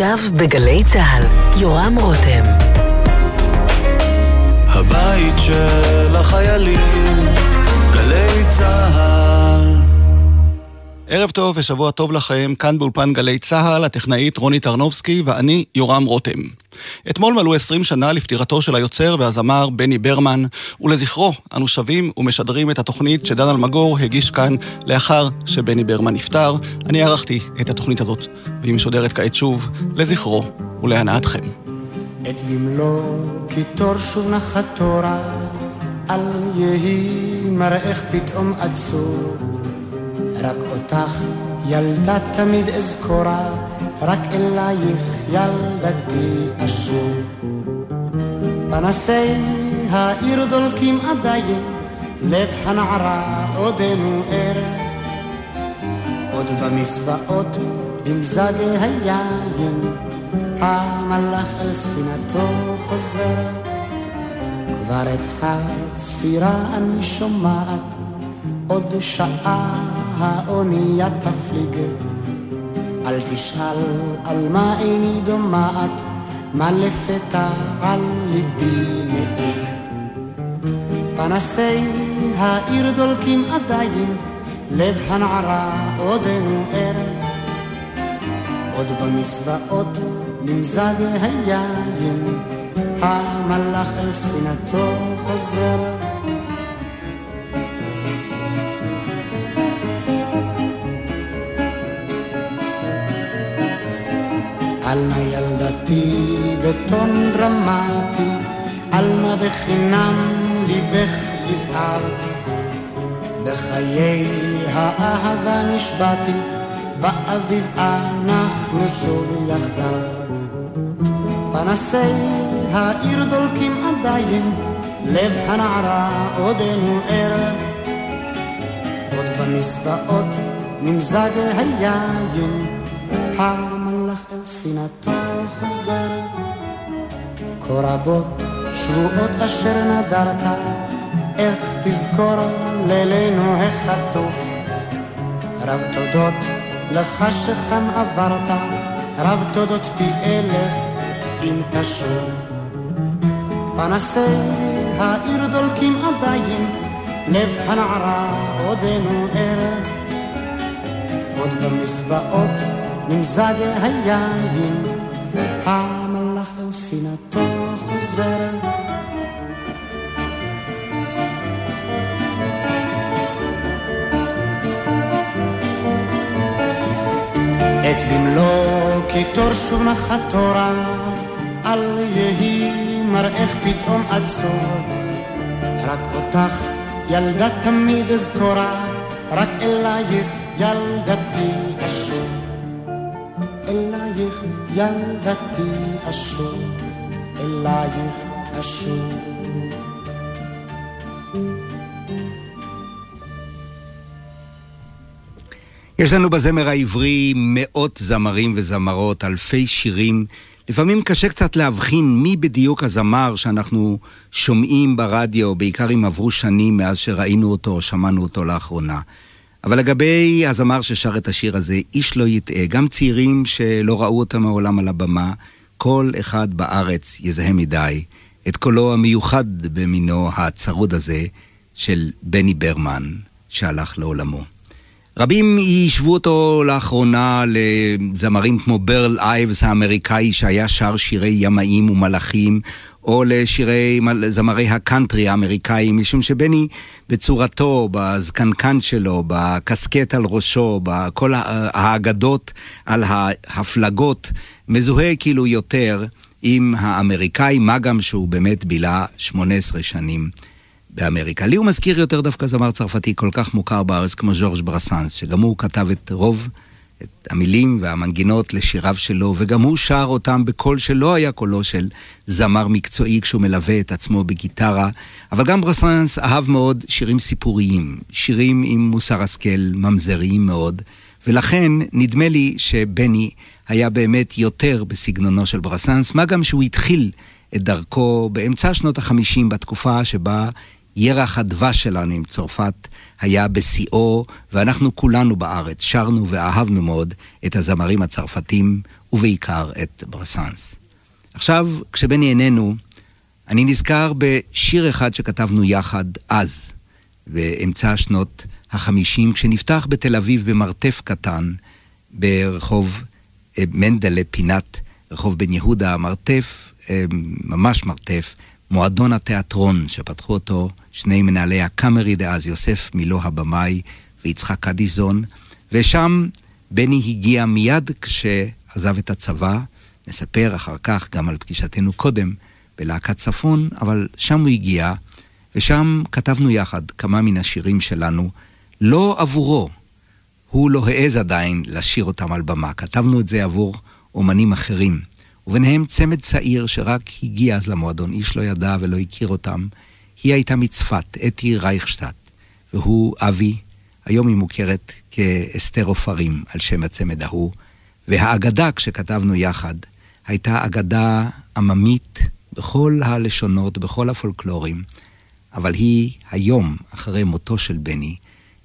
עכשיו בגלי צה"ל, יורם רותם. הבית של החיילים, גלי צה"ל. ערב טוב ושבוע טוב לכם, כאן באולפן גלי צה"ל, הטכנאית רוני טרנובסקי ואני יורם רותם. אתמול מלאו 20 שנה לפטירתו של היוצר והזמר בני ברמן, ולזכרו אנו שבים ומשדרים את התוכנית שדן אלמגור הגיש כאן לאחר שבני ברמן נפטר. אני ערכתי את התוכנית הזאת, והיא משודרת כעת שוב לזכרו ולהנאתכם. את במלוא קיטור שוב נחת תורה, אל יהי מראך פתאום עצור. רק אותך ילדה תמיד אזכורה, רק אלייך ילדתי אשור. פנסי העיר דולקים עדיין, לב הנערה עודנו ער. עוד במסבעות במזג היין, המלאך אל ספינתו חוזר. כבר את הצפירה אני שומעת, עוד שעה האונייה תפליג. אל תשאל על מה איני דומעת, מה לפתע על ליבי מעיק. פנסי העיר דולקים עדיין, לב הנערה עודנו ער. עוד במסבעות נמזג היין, המלאך אל ספינתו חוזר. ילדתי בטון דרמטי, עלמה בחינם ליבך יתאר. בחיי האהבה נשבעתי, באביב אנחנו שוב יחדיו. פנסי העיר דולקים עדיין, לב הנערה עודנו ער. עוד במסבעות נמזג היין, המלאך אל ספינתו חוזר. כה רבות שבועות אשר נדרת, איך תזכור לילינו החטוף. רב תודות לך שכאן עברת, רב תודות פי אלף אם תשוב. פנסי העיר דולקים עדיין, לב הנערה עודנו ער. עוד במסבעות נמזג היין, המלאך אל ספינתו חוזר. את במלוא קיטור שוב נחת תורה, אל יהי מראך פתאום עצור. רק אותך ילדה תמיד אזכורה, רק אלייך ילדתי אשור. אלייך ילדתי אשור, אלייך אשור. יש לנו בזמר העברי מאות זמרים וזמרות, אלפי שירים. לפעמים קשה קצת להבחין מי בדיוק הזמר שאנחנו שומעים ברדיו, בעיקר אם עברו שנים מאז שראינו אותו או שמענו אותו לאחרונה. אבל לגבי הזמר ששר את השיר הזה, איש לא יטעה. גם צעירים שלא ראו אותו מעולם על הבמה, כל אחד בארץ יזהה מדי את קולו המיוחד במינו הצרוד הזה של בני ברמן, שהלך לעולמו. רבים יישבו אותו לאחרונה לזמרים כמו ברל אייבס האמריקאי שהיה שר שירי ימאים ומלאכים, או לשירי זמרי הקאנטרי האמריקאים, משום שבני בצורתו, בזקנקן שלו, בקסקט על ראשו, בכל האגדות על ההפלגות, מזוהה כאילו יותר עם האמריקאי, מה גם שהוא באמת בילה 18 שנים. באמריקה. לי הוא מזכיר יותר דווקא זמר צרפתי כל כך מוכר בארץ כמו ז'ורג' ברסאנס, שגם הוא כתב את רוב, את המילים והמנגינות לשיריו שלו, וגם הוא שר אותם בקול שלא היה קולו של זמר מקצועי כשהוא מלווה את עצמו בגיטרה, אבל גם ברסאנס אהב מאוד שירים סיפוריים, שירים עם מוסר השכל, ממזריים מאוד, ולכן נדמה לי שבני היה באמת יותר בסגנונו של ברסאנס, מה גם שהוא התחיל את דרכו באמצע שנות החמישים, בתקופה שבה ירח הדבש שלנו עם צרפת היה בשיאו, ואנחנו כולנו בארץ שרנו ואהבנו מאוד את הזמרים הצרפתים, ובעיקר את ברסאנס. עכשיו, כשבני איננו, אני נזכר בשיר אחד שכתבנו יחד אז, באמצע שנות החמישים, כשנפתח בתל אביב במרתף קטן, ברחוב אה, מנדלה, פינת רחוב בן יהודה, מרתף, אה, ממש מרתף, מועדון התיאטרון, שפתחו אותו שני מנהלי הקאמרי דאז, יוסף מילו הבמאי ויצחק קדיזון, ושם בני הגיע מיד כשעזב את הצבא, נספר אחר כך גם על פגישתנו קודם בלהקת צפון, אבל שם הוא הגיע, ושם כתבנו יחד כמה מן השירים שלנו, לא עבורו, הוא לא העז עדיין לשיר אותם על במה, כתבנו את זה עבור אומנים אחרים. וביניהם צמד צעיר שרק הגיע אז למועדון, איש לא ידע ולא הכיר אותם. היא הייתה מצפת, אתי רייכשטט, והוא אבי, היום היא מוכרת כאסתר עופרים על שם הצמד ההוא, והאגדה, כשכתבנו יחד, הייתה אגדה עממית בכל הלשונות, בכל הפולקלורים, אבל היא היום, אחרי מותו של בני,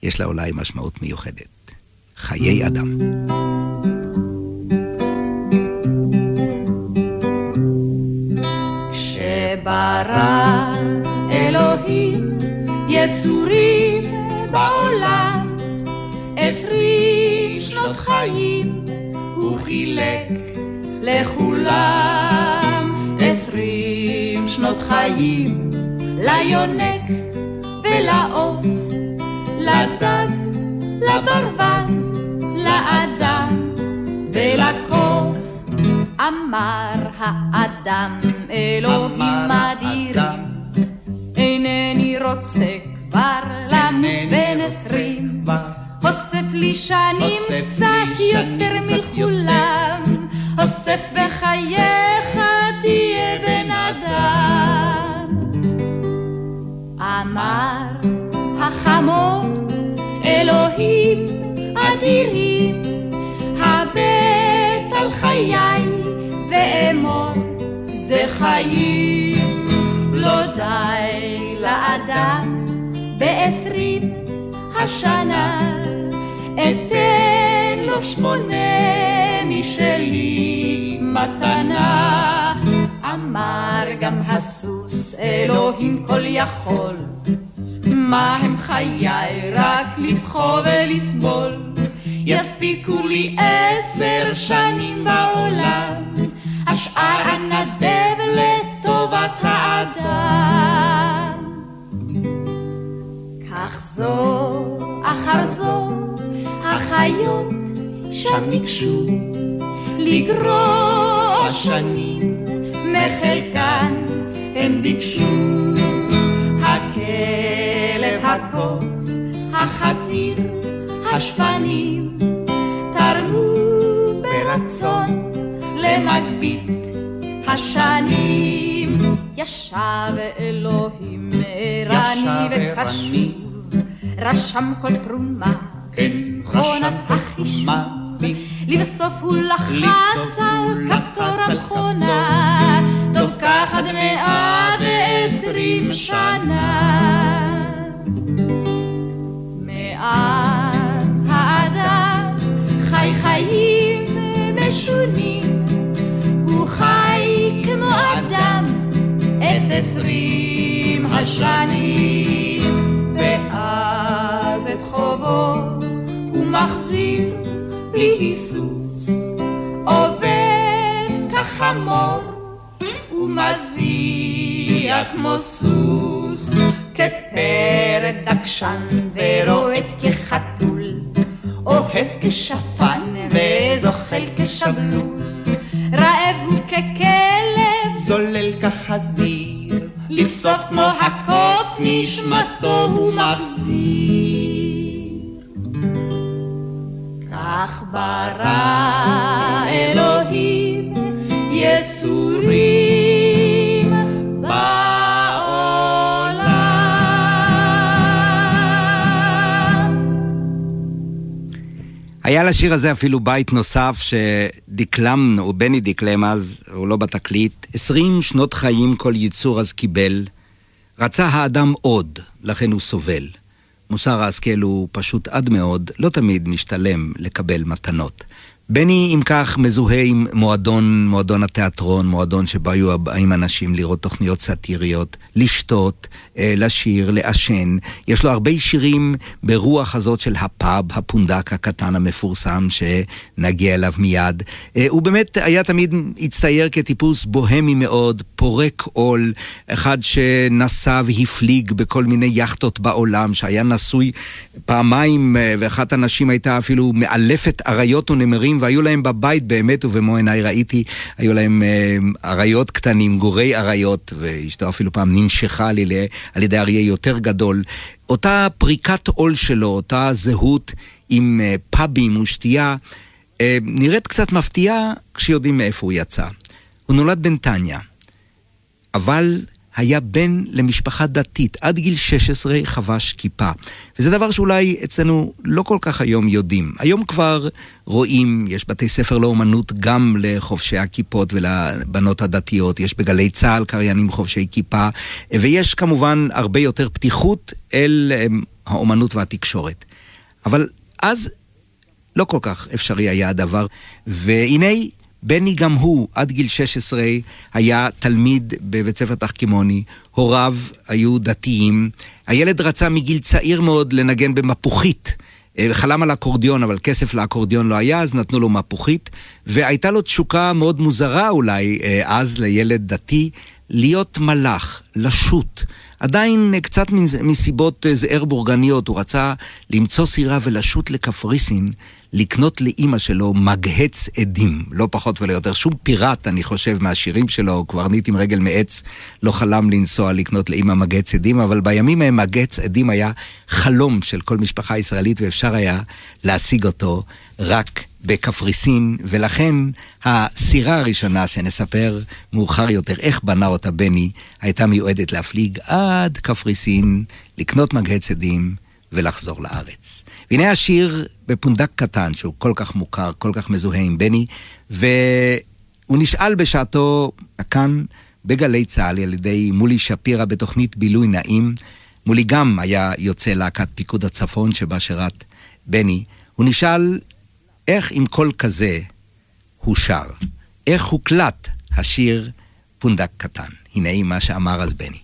יש לה אולי משמעות מיוחדת. חיי אדם. ברא. אלוהים יצורים בעולם. עשרים שנות חיים הוא חילק לכולם. עשרים שנות חיים ליונק ולעוף. לדג לברווז לאדם אמר האדם אלוהים אדיר אינני רוצה כבר למות בן עשרים. אוסף לי שנים קצת יותר מכולם. אוסף בחייך תהיה בן אדם. אמר החמור אלוהים אדירים הבט על חיי ואמור זה חיים לא די לאדם. בעשרים השנה אתן לו שמונה משלי מתנה. אמר גם הסוס אלוהים כל יכול מה הם חיי? רק לסחוב ולסבול. יספיקו לי עשר שנים בעולם השאר אנדב לטובת האדם. כך זו אחר זו החיות שם ניגשו לגרוע שנים מחלקן הם ביקשו הכלב, הקוף, החזיר, השפנים תרמו ברצון למגבית השנים ישב אלוהים ערני וקשוב רשם כל תרומה כן, מכונת החישוב. לבסוף הוא לחץ על כפתור המכונה. טוב כך עד מאה ועשרים שנה. מאז היסוס עובד כחמור ומזיע כמו סוס. כפרד דקשן ורועד כחתול. אוהב כשפן וזוחל כשבלול. רעב הוא ככלב זולל כחזיר, לבסוף כמו הקוף נשמתו הוא מחזיר כך ברא אלוהים יצורים בעולם. היה לשיר הזה אפילו בית נוסף שדקלמנו, בני דקלם אז, הוא לא בתקליט, עשרים שנות חיים כל יצור אז קיבל, רצה האדם עוד, לכן הוא סובל. מוסר ההשכל הוא פשוט עד מאוד, לא תמיד משתלם לקבל מתנות. בני, אם כך, מזוהה עם מועדון, מועדון התיאטרון, מועדון שבו היו באים אנשים לראות תוכניות סאטיריות, לשתות, אה, לשיר, לעשן. יש לו הרבה שירים ברוח הזאת של הפאב, הפונדק הקטן המפורסם, שנגיע אליו מיד. אה, הוא באמת היה תמיד הצטייר כטיפוס בוהמי מאוד, פורק עול, אחד שנסע והפליג בכל מיני יכטות בעולם, שהיה נשוי פעמיים, אה, ואחת הנשים הייתה אפילו מאלפת אריות ונמרים, והיו להם בבית באמת, ובמו עיניי ראיתי, היו להם אריות קטנים, גורי אריות, ואשתו אפילו פעם ננשכה לי על ידי אריה יותר גדול. אותה פריקת עול שלו, אותה זהות עם אה, פאבים ושתייה, אה, נראית קצת מפתיעה כשיודעים מאיפה הוא יצא. הוא נולד בנתניה, אבל היה בן למשפחה דתית. עד גיל 16 חבש כיפה. וזה דבר שאולי אצלנו לא כל כך היום יודעים. היום כבר רואים, יש בתי ספר לאומנות גם לחובשי הכיפות ולבנות הדתיות, יש בגלי צה"ל קריינים חובשי כיפה, ויש כמובן הרבה יותר פתיחות אל האומנות והתקשורת. אבל אז לא כל כך אפשרי היה הדבר, והנה בני גם הוא, עד גיל 16, היה תלמיד בבית ספר תחכימוני, הוריו היו דתיים. הילד רצה מגיל צעיר מאוד לנגן במפוחית. אה, חלם על אקורדיון, אבל כסף לאקורדיון לא היה, אז נתנו לו מפוחית. והייתה לו תשוקה מאוד מוזרה אולי, אה, אז לילד דתי, להיות מלאך, לשוט. עדיין קצת מסיבות אה, זער בורגניות, הוא רצה למצוא סירה ולשוט לקפריסין, לקנות לאימא שלו מגהץ עדים, לא פחות ולא יותר. שום פיראט, אני חושב, מהשירים שלו, קברניט עם רגל מעץ, לא חלם לנסוע לקנות לאימא מגהץ עדים, אבל בימים ההם מגהץ עדים היה חלום של כל משפחה ישראלית, ואפשר היה להשיג אותו רק בקפריסין, ולכן הסירה הראשונה שנספר מאוחר יותר איך בנה אותה בני, הייתה מיועדת להפליג עד קפריסין, לקנות מגהץ עדים ולחזור לארץ. והנה השיר בפונדק קטן, שהוא כל כך מוכר, כל כך מזוהה עם בני, והוא נשאל בשעתו כאן בגלי צה"ל על ידי מולי שפירא בתוכנית בילוי נעים. מולי גם היה יוצא להקת פיקוד הצפון שבה שירת בני. הוא נשאל איך עם קול כזה הוא שר? איך הוקלט השיר פונדק קטן? הנה מה שאמר אז בני.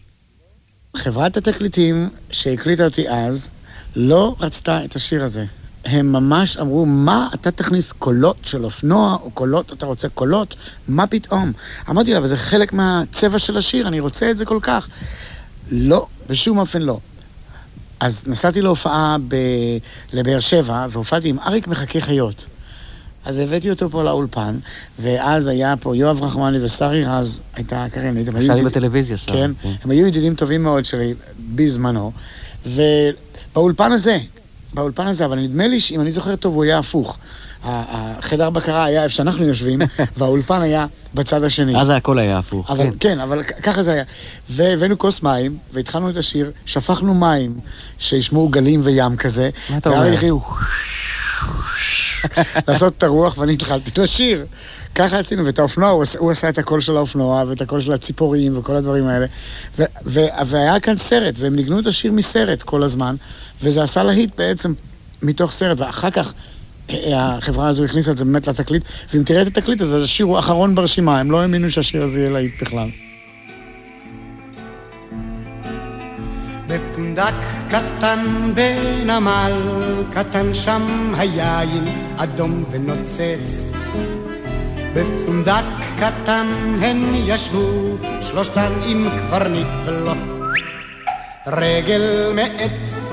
חברת התקליטים שהקליטה אותי אז לא רצתה את השיר הזה. הם ממש אמרו, מה אתה תכניס קולות של אופנוע, או קולות, אתה רוצה קולות? מה פתאום? אמרתי לה, אבל זה חלק מהצבע של השיר, אני רוצה את זה כל כך. לא, בשום אופן לא. אז נסעתי להופעה ב... לבאר שבע, והופעתי עם אריק מחכה חיות. אז הבאתי אותו פה לאולפן, ואז היה פה יואב רחמני ושרי רז, הייתה קרן, הייתם... שרי בטלוויזיה, שרי. כן, כן, הם היו ידידים טובים מאוד שלי בזמנו, ובאולפן הזה, באולפן הזה, אבל נדמה לי שאם אני זוכר טוב, הוא היה הפוך. החדר בקרה היה איפה שאנחנו יושבים, והאולפן היה בצד השני. אז הכל היה הפוך. אבל, כן. כן, אבל ככה זה היה. והבאנו כוס מים, והתחלנו את השיר, שפכנו מים שישמעו גלים וים כזה. מה אתה אומר? לעשות את הרוח, ואני התחלתי לשיר. ככה עשינו, ואת האופנוע, הוא, הוא עשה את הקול של האופנוע, ואת הקול של הציפורים, וכל הדברים האלה. ו- ו- והיה כאן סרט, והם ניגנו את השיר מסרט כל הזמן, וזה עשה להיט בעצם מתוך סרט, ואחר כך אה, החברה הזו הכניסה את זה באמת לתקליט, ואם תראה את התקליט הזה, השיר הוא אחרון ברשימה, הם לא האמינו שהשיר הזה יהיה להיט בכלל. בפונדק קטן בנמל קטן שם היין אדום ונוצץ בפונדק קטן הן ישבו שלושתן עם קברניט ולו רגל מעץ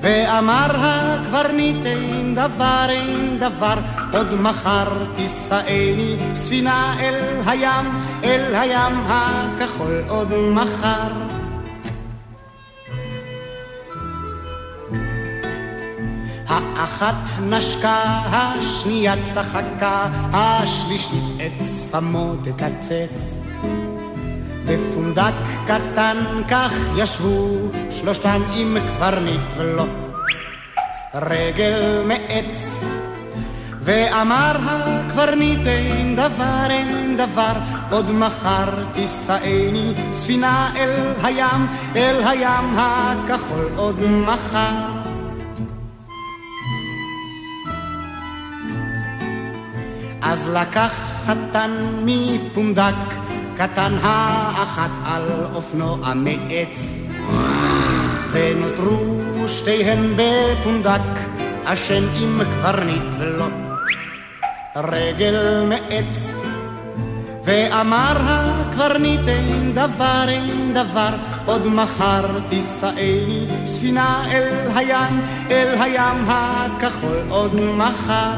ואמר הקברניט אין דבר אין דבר עוד מחר תישאני ספינה אל הים אל הים הכחול עוד מחר האחת נשקה, השנייה צחקה, השלישית את שפמו תקצץ. בפונדק קטן כך ישבו שלושתן עם קברניט ולא רגל מעץ. ואמר הקברניט אין דבר אין דבר עוד מחר תישאני ספינה אל הים אל הים הכחול עוד מחר אז לקח חתן מפונדק קטן האחת על אופנוע מעץ ונותרו שתיהן בפונדק אשם עם קברניט ולו רגל מעץ ואמר הקברניט אין דבר אין דבר. עוד מחר תישאני ספינה אל הים אל הים הכחול עוד מחר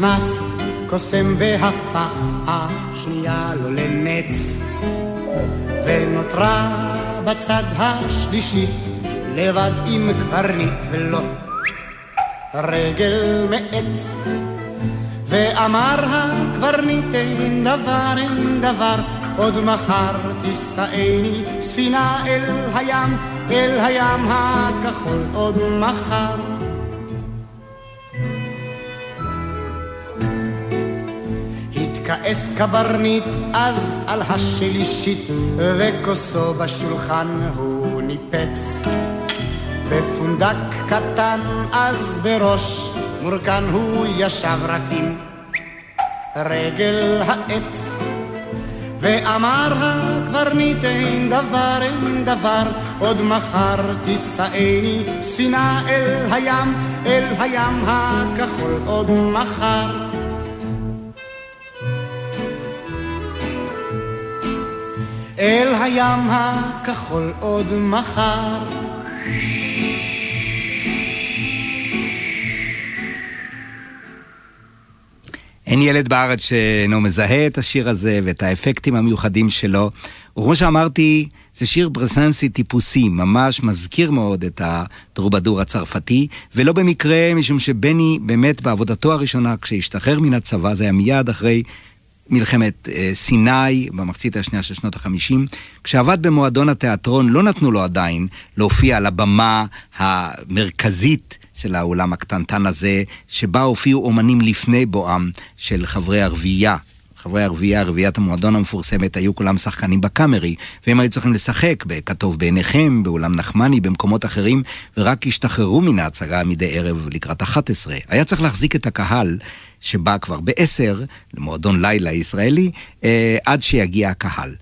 נכנס קוסם והפך השנייה לו לנץ. ונותרה בצד השלישית לבד עם קברניט ולו רגל מעץ. ואמר הקברניט אין דבר אין דבר עוד מחר תישאני ספינה אל הים אל הים הכחול עוד מחר כעס קברניט אז על השלישית, וכוסו בשולחן הוא ניפץ. בפונדק קטן אז בראש מורכן הוא ישב רק עם רגל העץ. ואמר הקברניט אין דבר אין דבר עוד מחר תישאני ספינה אל הים אל הים הכחול עוד מחר אל הים הכחול עוד מחר. אין ילד בארץ שאינו מזהה את השיר הזה ואת האפקטים המיוחדים שלו. וכמו שאמרתי, זה שיר ברסנסי טיפוסי, ממש מזכיר מאוד את הטרובדור הצרפתי, ולא במקרה, משום שבני באמת בעבודתו הראשונה, כשהשתחרר מן הצבא, זה היה מיד אחרי מלחמת אה, סיני במחצית השנייה של שנות החמישים. כשעבד במועדון התיאטרון לא נתנו לו עדיין להופיע על הבמה המרכזית של האולם הקטנטן הזה, שבה הופיעו אומנים לפני בואם של חברי הרביעייה. חברי הרביעייה, רביעיית המועדון המפורסמת, היו כולם שחקנים בקאמרי, והם היו צריכים לשחק בכתוב בעיניכם, באולם נחמני, במקומות אחרים, ורק השתחררו מן ההצגה מדי ערב לקראת 11. היה צריך להחזיק את הקהל שבא כבר בעשר, למועדון לילה ישראלי, אה, עד שיגיע הקהל.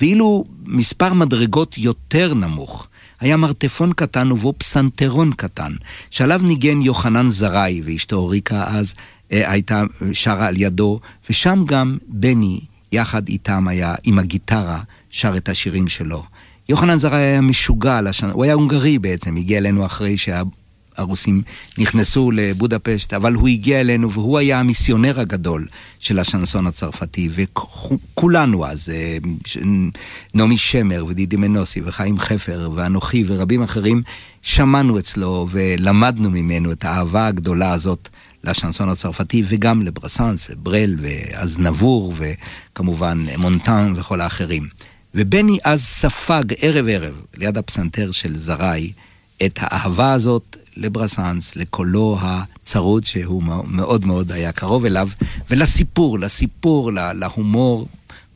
ואילו מספר מדרגות יותר נמוך, היה מרתפון קטן ובו פסנתרון קטן, שעליו ניגן יוחנן זרעי, ואשתו ריקה אז אה, הייתה שרה על ידו, ושם גם בני, יחד איתם היה, עם הגיטרה, שר את השירים שלו. יוחנן זרעי היה משוגע, לשנה, הוא היה הונגרי בעצם, הגיע אלינו אחרי שה... הרוסים נכנסו לבודפשט, אבל הוא הגיע אלינו והוא היה המיסיונר הגדול של השנסון הצרפתי, וכולנו אז, אה, נעמי שמר ודידי מנוסי וחיים חפר ואנוכי ורבים אחרים, שמענו אצלו ולמדנו ממנו את האהבה הגדולה הזאת לשנסון הצרפתי וגם לברסנס וברל ואזנבור וכמובן מונטן וכל האחרים. ובני אז ספג ערב ערב ליד הפסנתר של זרעי את האהבה הזאת לברסנס, לקולו הצרוד שהוא מאוד מאוד היה קרוב אליו, ולסיפור, לסיפור, להומור.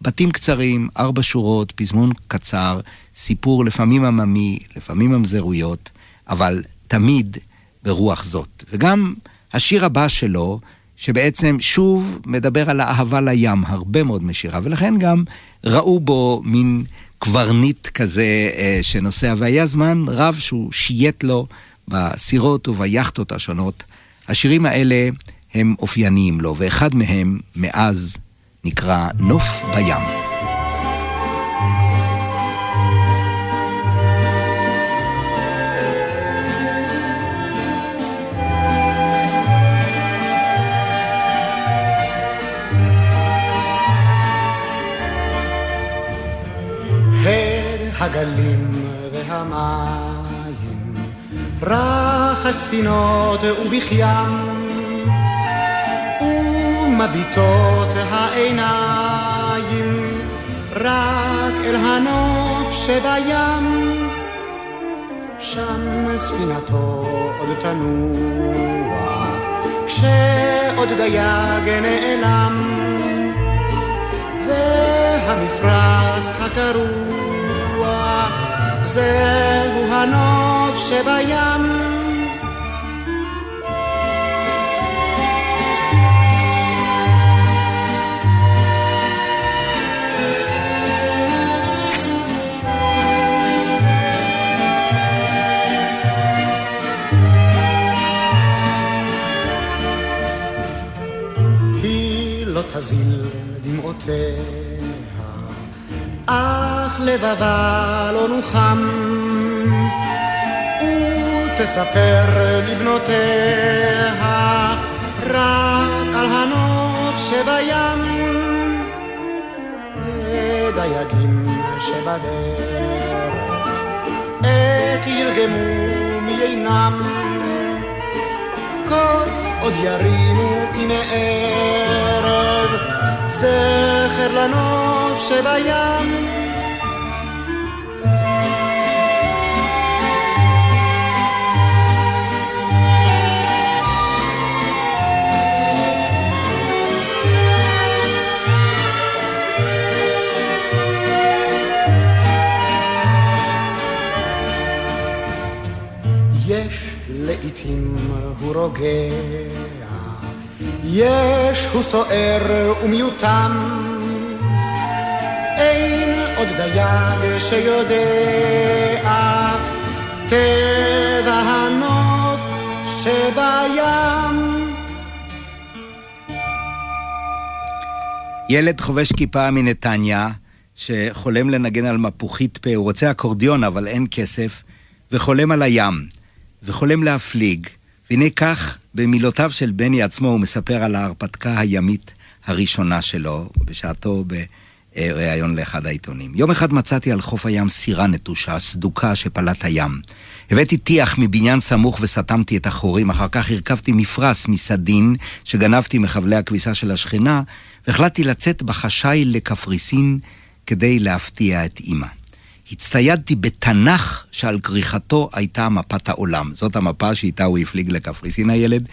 בתים קצרים, ארבע שורות, פזמון קצר, סיפור לפעמים עממי, לפעמים ממזרויות, אבל תמיד ברוח זאת. וגם השיר הבא שלו, שבעצם שוב מדבר על האהבה לים, הרבה מאוד משירה, ולכן גם ראו בו מין קברניט כזה אה, שנוסע, והיה זמן רב שהוא שייט לו בסירות וביאכטות השונות. השירים האלה הם אופייניים לו, ואחד מהם מאז נקרא נוף בים. הגלים והמים, רך הספינות ובכיים, ומביטות העיניים רק אל הנוף שבים. שם ספינתו עוד תנוע, כשעוד דייג נעלם, והמפרש הקרוע, זהו הנוף שבים. תזיל דמעותיה, אך לבבה לא נוחם, ותספר לבנותיה רק על הנוף שבים, ודייגים שבדרך, עת ירגמו מיינם. כוס עוד ירימו הנה ערב, זכר לנוף שבים. לעתים הוא רוגע, יש הוא סוער ומיותם, אין עוד דייג שיודע טבע הנוף שבים. ילד חובש כיפה מנתניה, שחולם לנגן על מפוחית פה, הוא רוצה אקורדיון אבל אין כסף, וחולם על הים. וחולם להפליג, והנה כך, במילותיו של בני עצמו, הוא מספר על ההרפתקה הימית הראשונה שלו, בשעתו בריאיון לאחד העיתונים. יום אחד מצאתי על חוף הים סירה נטושה, סדוקה שפלט הים. הבאתי טיח מבניין סמוך וסתמתי את החורים, אחר כך הרכבתי מפרש מסדין שגנבתי מחבלי הכביסה של השכנה, והחלטתי לצאת בחשאי לקפריסין כדי להפתיע את אמא. הצטיידתי בתנ"ך שעל כריכתו הייתה מפת העולם. זאת המפה שאיתה הוא הפליג לקפריסין הילד,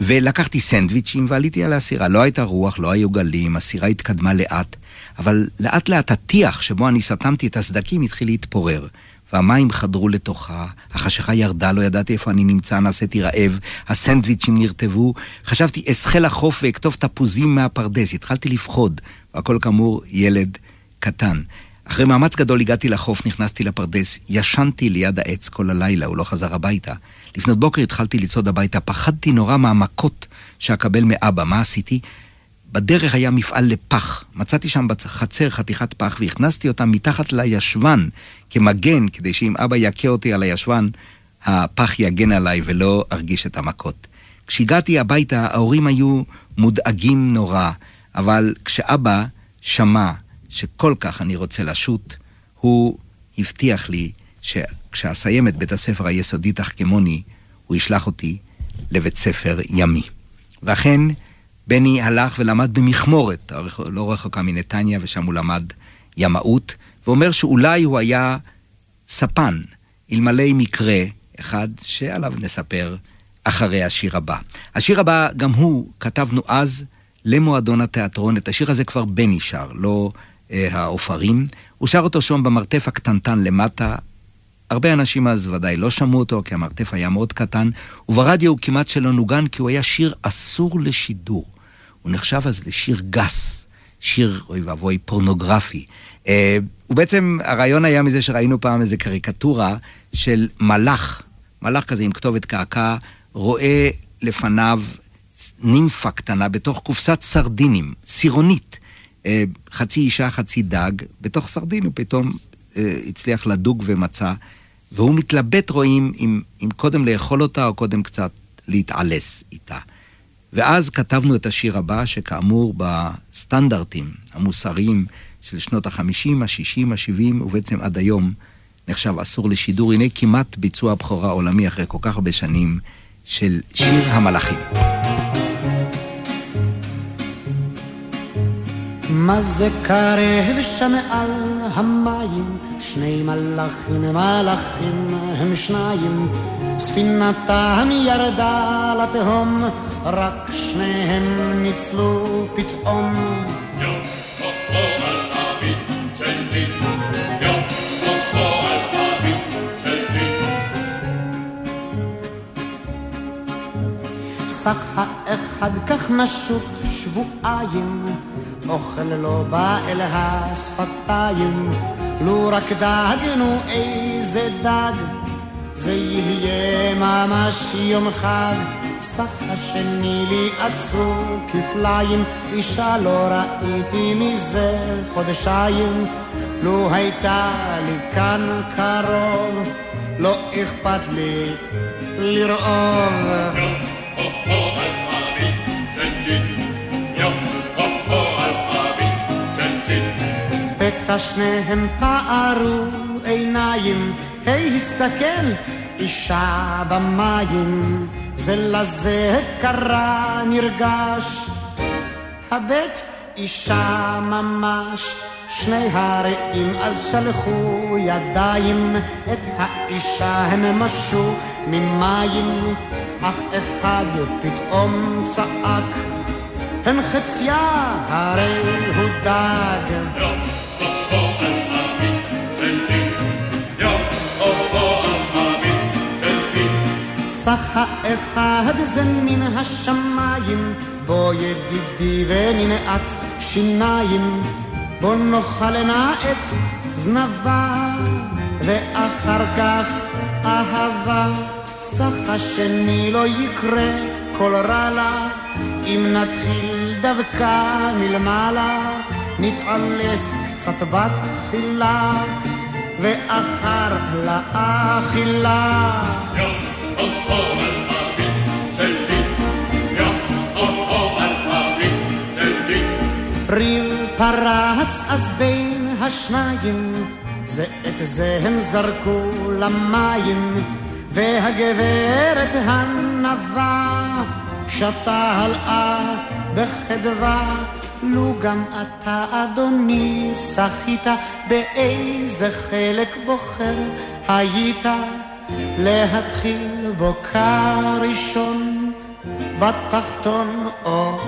ולקחתי סנדוויצ'ים ועליתי על הסירה. לא הייתה רוח, לא היו גלים, הסירה התקדמה לאט, אבל לאט לאט הטיח שבו אני סתמתי את הסדקים התחיל להתפורר. והמים חדרו לתוכה, החשיכה ירדה, לא ידעתי איפה אני נמצא, נעשיתי רעב, הסנדוויצ'ים נרטבו, חשבתי אסחה לחוף ואכתוב תפוזים מהפרדס, התחלתי לפחוד, והכל כאמור ילד קטן. אחרי מאמץ גדול הגעתי לחוף, נכנסתי לפרדס, ישנתי ליד העץ כל הלילה, הוא לא חזר הביתה. לפנות בוקר התחלתי לצעוד הביתה, פחדתי נורא מהמכות שאקבל מאבא. מה עשיתי? בדרך היה מפעל לפח. מצאתי שם בחצר חתיכת פח והכנסתי אותה מתחת לישבן כמגן, כדי שאם אבא יכה אותי על הישבן, הפח יגן עליי ולא ארגיש את המכות. כשהגעתי הביתה, ההורים היו מודאגים נורא, אבל כשאבא שמע שכל כך אני רוצה לשוט, הוא הבטיח לי שכשאסיים את בית הספר היסודי תחכמוני, הוא ישלח אותי לבית ספר ימי. ואכן, בני הלך ולמד במכמורת, לא רחוקה מנתניה, ושם הוא למד ימאות, ואומר שאולי הוא היה ספן, אלמלא מקרה אחד שעליו נספר אחרי השיר הבא. השיר הבא, גם הוא, כתבנו אז למועדון התיאטרון. את השיר הזה כבר בני שר, לא העופרים. הוא שר אותו שם במרתף הקטנטן למטה. הרבה אנשים אז ודאי לא שמעו אותו, כי המרתף היה מאוד קטן, וברדיו הוא כמעט שלא נוגן, כי הוא היה שיר אסור לשידור. הוא נחשב אז לשיר גס, שיר, אוי ואבוי, פורנוגרפי. אה, ובעצם הרעיון היה מזה שראינו פעם איזה קריקטורה של מלאך, מלאך כזה עם כתובת קעקע, רואה לפניו נימפה קטנה בתוך קופסת סרדינים, סירונית. אה, חצי אישה, חצי דג, בתוך סרדין הוא פתאום אה, הצליח לדוג ומצא, והוא מתלבט, רואים, אם, אם קודם לאכול אותה או קודם קצת להתעלס איתה. ואז כתבנו את השיר הבא, שכאמור בסטנדרטים המוסריים של שנות החמישים, השישים, השבעים, ובעצם עד היום, נחשב אסור לשידור, הנה כמעט ביצוע בכורה עולמי אחרי כל כך הרבה שנים של שיר המלאכים. מה זה קרב שם על המים? שני מלאכים, מלאכים הם שניים. ספינתם ירדה לתהום, רק שניהם ניצלו פתאום. סך האחד כך נשוט שבועיים, אוכל לא בא אל השפתיים, לו רק דאגנו איזה דג, זה יהיה ממש יום חג. סך השני לי עצרו כפליים, אישה לא ראיתי מזה חודשיים, לו הייתה לי כאן קרוב, לא אכפת לי לרעוב. פתע שניהם פערו עיניים, היי הסתכל, אישה במים, זה לזה קרה נרגש. הבט אישה ממש, שני הרעים אז שלחו ידיים, את האישה הם משו ממים, אך אחד פתאום צעק, הן חציה הרי הוא דג. סך האחד זה מן השמיים, בוא ידידי וננעץ שיניים, בוא נאכל נא את זנבה, ואחר כך אהבה. סך השני לא יקרה כל רע לה, אם נתחיל דווקא מלמעלה, נתעלס קצת בתחילה, ואחר לאכילה. ריב פרץ אז בין השניים, זה את זה הם זרקו למים, והגברת הנבה שתה הלאה בחדווה. לו גם אתה, אדוני, שחית באיזה חלק בוחר היית להתחיל בו כראשון בתחתון או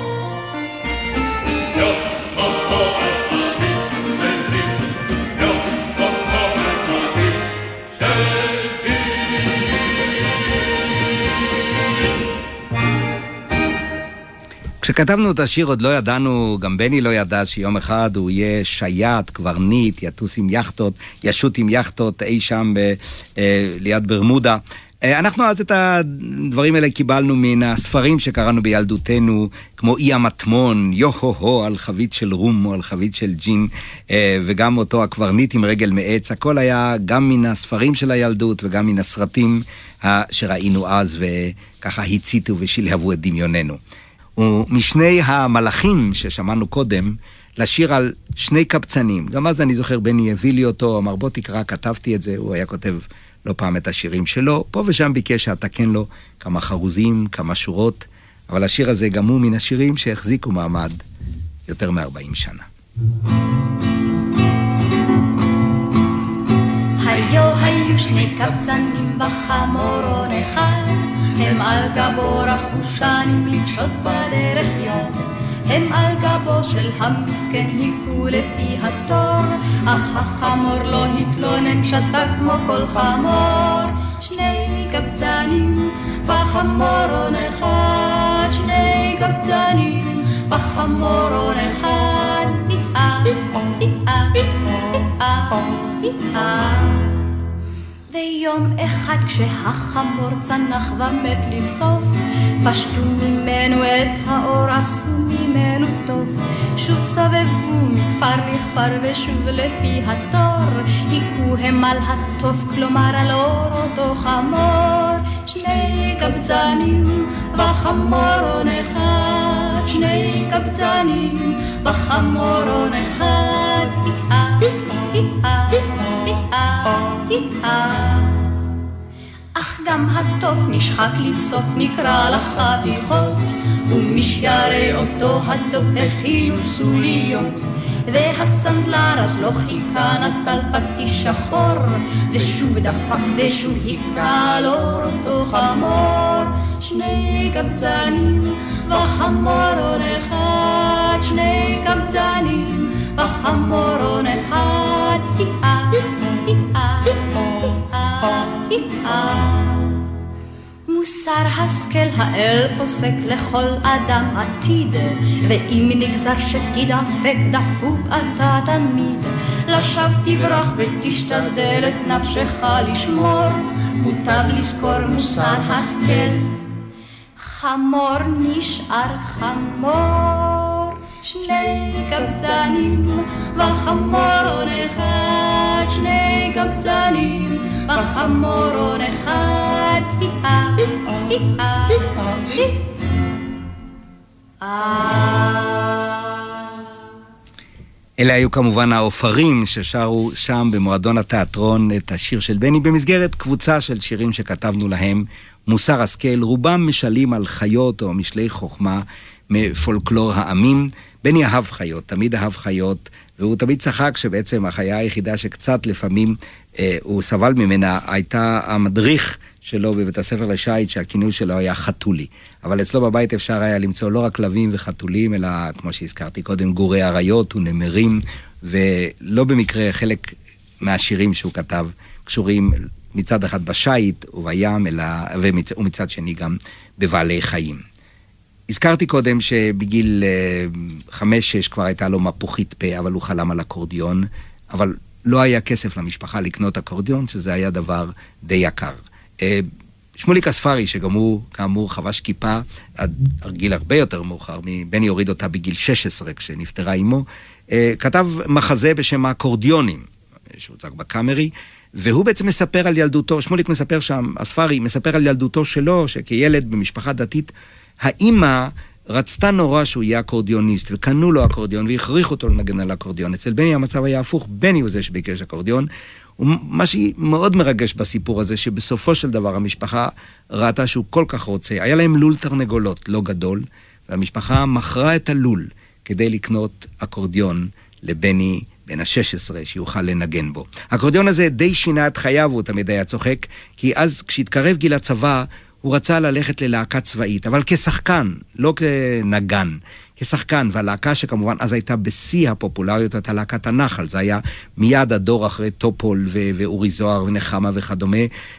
כשכתבנו את השיר עוד לא ידענו, גם בני לא ידע שיום אחד הוא יהיה שייט, קברניט, יטוס עם יכטות, ישוט עם יכטות אי שם ב, אה, ליד ברמודה. אה, אנחנו אז את הדברים האלה קיבלנו מן הספרים שקראנו בילדותנו, כמו אי המטמון, יו-הו-הו, על חבית של רום או על חבית של ג'ין, אה, וגם אותו הקברניט עם רגל מעץ, הכל היה גם מן הספרים של הילדות וגם מן הסרטים שראינו אז, וככה הציתו ושלהבו את דמיוננו. ומשני המלאכים ששמענו קודם, לשיר על שני קבצנים. גם אז אני זוכר, בני הביא לי אותו, אמר בוא תקרא, כתבתי את זה, הוא היה כותב לא פעם את השירים שלו. פה ושם ביקש שאתקן לו כמה חרוזים, כמה שורות, אבל השיר הזה גם הוא מן השירים שהחזיקו מעמד יותר מ-40 שנה. היו היו שני קבצנים בחמורון אחד הם על גבו רכושנים לפשוט בדרך יד. הם על גבו של המסכן היכו לפי התור, אך החמור לא התלונן, שתה כמו כל חמור. שני קבצנים בחמורון אחד, שני קבצנים בחמורון אחד. אי-אה, אי-אה, אי-אה, אי-אה. ויום אחד כשהחמור צנח ומת לבסוף, פשטו ממנו את האור, עשו ממנו טוב. שוב סובבו מכפר לכפר ושוב לפי התור, היכו הם על התוף, כלומר על אור אותו חמור. שני קבצנים בחמורון אחד, שני קבצנים בחמורון אחד, אי-אה, אי-אה, אי-אה. אך גם התוף נשחק לבסוף נקרא לחתיכות, ומשיירי אותו הדוב הכילו סוליות. והסנדלר אז לא חיכה נטל פטיש שחור, ושוב דפק ושוב היכה לו אותו חמור. שני קבצנים וחמורון אחד, שני קבצנים וחמורון אחד, היאה. מוסר השכל האל פוסק לכל אדם עתיד, ואם נגזר שתדפק דפוק אתה תמיד. לשווא תברח ותשתדל את נפשך לשמור, מוטב לזכור מוסר השכל. חמור נשאר חמור, שני קבצנים וחמורון אחד, שני קבצנים וחמורון אחד, היאה, אלה היו כמובן העופרים ששרו שם במועדון התיאטרון את השיר של בני במסגרת קבוצה של שירים שכתבנו להם. מוסר השכל, רובם משלים על חיות או משלי חוכמה מפולקלור העמים. בני אהב חיות, תמיד אהב חיות, והוא תמיד צחק שבעצם החיה היחידה שקצת לפעמים אה, הוא סבל ממנה הייתה המדריך שלו בבית הספר לשיט, שהכינוי שלו היה חתולי. אבל אצלו בבית אפשר היה למצוא לא רק כלבים וחתולים, אלא, כמו שהזכרתי קודם, גורי אריות ונמרים, ולא במקרה חלק מהשירים שהוא כתב קשורים מצד אחד בשיט ובים, אלא, ומצ, ומצד שני גם בבעלי חיים. הזכרתי קודם שבגיל אה, חמש-שש כבר הייתה לו מפוחית פה, אבל הוא חלם על אקורדיון, אבל לא היה כסף למשפחה לקנות אקורדיון, שזה היה דבר די יקר. אה, שמוליק אספרי, שגם הוא, כאמור, חבש כיפה עד גיל הרבה יותר מאוחר, בני הוריד אותה בגיל 16 כשנפטרה אימו, אה, כתב מחזה בשם האקורדיונים, שהוצג בקאמרי, והוא בעצם מספר על ילדותו, שמוליק מספר שם, אספרי מספר על ילדותו שלו, שכילד במשפחה דתית, האימא רצתה נורא שהוא יהיה אקורדיוניסט, וקנו לו אקורדיון והכריחו אותו לנגן על אקורדיון. אצל בני המצב היה הפוך, בני הוא זה שביקש אקורדיון. ומה שמאוד מרגש בסיפור הזה, שבסופו של דבר המשפחה ראתה שהוא כל כך רוצה. היה להם לול תרנגולות לא גדול, והמשפחה מכרה את הלול כדי לקנות אקורדיון לבני בן ה-16, שיוכל לנגן בו. האקורדיון הזה די שינה את חייו, הוא תמיד היה צוחק, כי אז כשהתקרב גיל הצבא, הוא רצה ללכת ללהקה צבאית, אבל כשחקן, לא כנגן, כשחקן, והלהקה שכמובן אז הייתה בשיא הפופולריות, הייתה להקת הנחל, זה היה מיד הדור אחרי טופול ו- ואורי זוהר ונחמה וכדומה,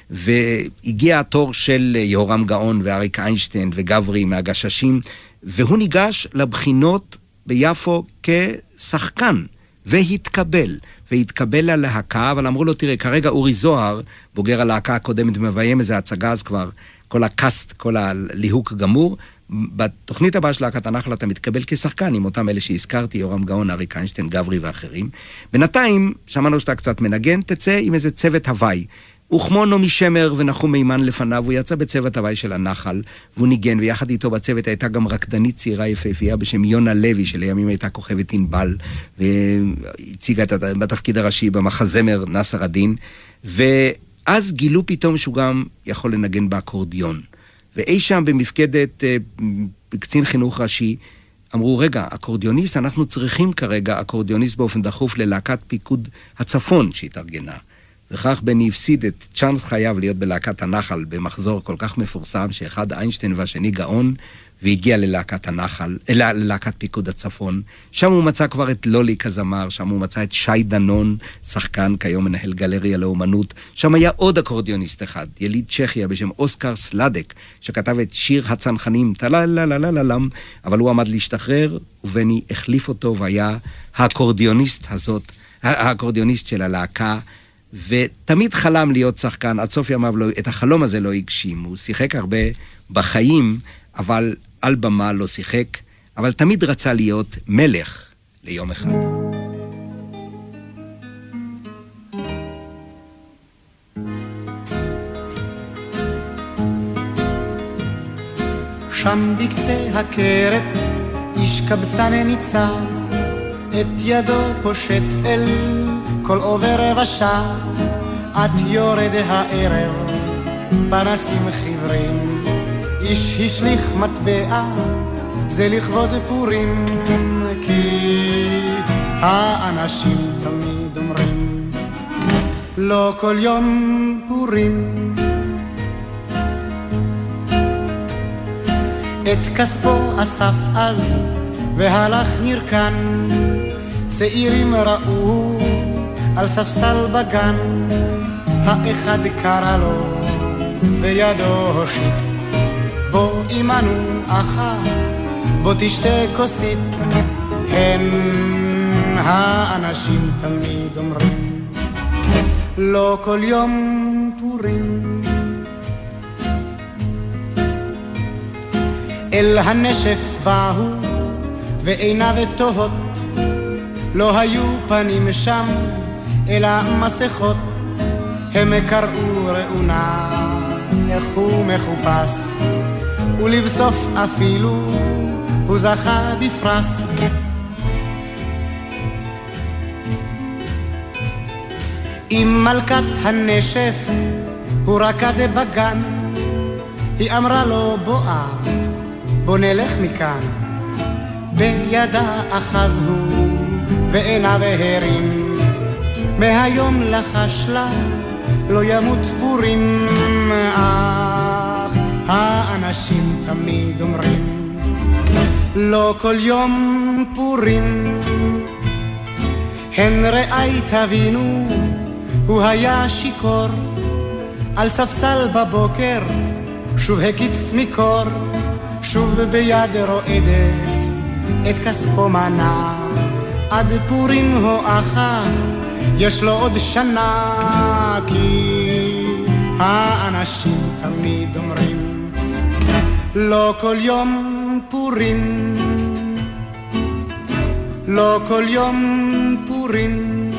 והגיע התור של יהורם גאון ואריק איינשטיין וגברי מהגששים, והוא ניגש לבחינות ביפו כשחקן. והתקבל, והתקבל ללהקה, אבל אמרו לו, תראה, כרגע אורי זוהר, בוגר הלהקה הקודמת, מביים איזה הצגה, אז כבר כל הקאסט, כל הליהוק גמור. בתוכנית הבאה של להקת הנחל אתה מתקבל כשחקן עם אותם אלה שהזכרתי, יורם גאון, אריק איינשטיין, גברי ואחרים. בינתיים, שמענו שאתה קצת מנגן, תצא עם איזה צוות הוואי. וכמו נעמי שמר ונחום מימן לפניו, הוא יצא בצוות הוואי של הנחל, והוא ניגן, ויחד איתו בצוות הייתה גם רקדנית צעירה יפהפייה בשם יונה לוי, שלימים הייתה כוכבת ענבל, והציגה את בתפקיד הראשי במחזמר נאסר א-דין, ואז גילו פתאום שהוא גם יכול לנגן באקורדיון. ואי שם במפקדת אה, קצין חינוך ראשי, אמרו, רגע, אקורדיוניסט, אנחנו צריכים כרגע אקורדיוניסט באופן דחוף ללהקת פיקוד הצפון שהתארגנה. וכך בני הפסיד את צ'אנס חייו להיות בלהקת הנחל במחזור כל כך מפורסם, שאחד איינשטיין והשני גאון, והגיע ללהקת הנחל, אלא ללהקת פיקוד הצפון. שם הוא מצא כבר את לולי כזמר, שם הוא מצא את שי דנון, שחקן, כיום מנהל גלריה לאומנות. שם היה עוד אקורדיוניסט אחד, יליד צ'כיה בשם אוסקר סלדק, שכתב את שיר הצנחנים, טלה-לה-לה-לה-לם, אבל הוא עמד להשתחרר, ובני החליף אותו והיה האקורדיוניסט הזאת, האקורדיוניסט של הלהקה. ותמיד חלם להיות שחקן, עד סוף ימיו לא, את החלום הזה לא הגשים. הוא שיחק הרבה בחיים, אבל על במה לא שיחק, אבל תמיד רצה להיות מלך ליום אחד. שם בקצה הכרת איש קבצן ניצב, את ידו פושט אל כל עובר ושב, את יורד הערב, פנסים חיוורים, איש השליך מטבע, זה לכבוד פורים, כי האנשים תמיד אומרים, לא כל יום פורים. את כספו אסף אז, והלך נרקן, צעירים ראו על ספסל בגן, האחד קרא לו וידו הושיט, בוא עמנו אחה, בוא תשתה כוסית, הן האנשים תמיד אומרים, לא כל יום פורים. אל הנשף באו ועיניו תוהות, לא היו פנים שם, אלא מסכות. הם קראו ראונה, איך הוא מחופש, ולבסוף אפילו הוא זכה בפרס. עם מלכת הנשף הוא רקד בגן, היא אמרה לו בואה, בוא נלך מכאן. בידה אחז הוא ועיניו הרים, מהיום לחש לה לא ימות פורים, אך האנשים תמיד אומרים, לא כל יום פורים. הן רעי תבינו, הוא היה שיכור, על ספסל בבוקר, שוב הקיץ מקור, שוב ביד רועדת, את כספו מנה, עד פורים הואכה, יש לו עוד שנה, כי האנשים תמיד אומרים, לא כל יום פורים, לא כל יום פורים.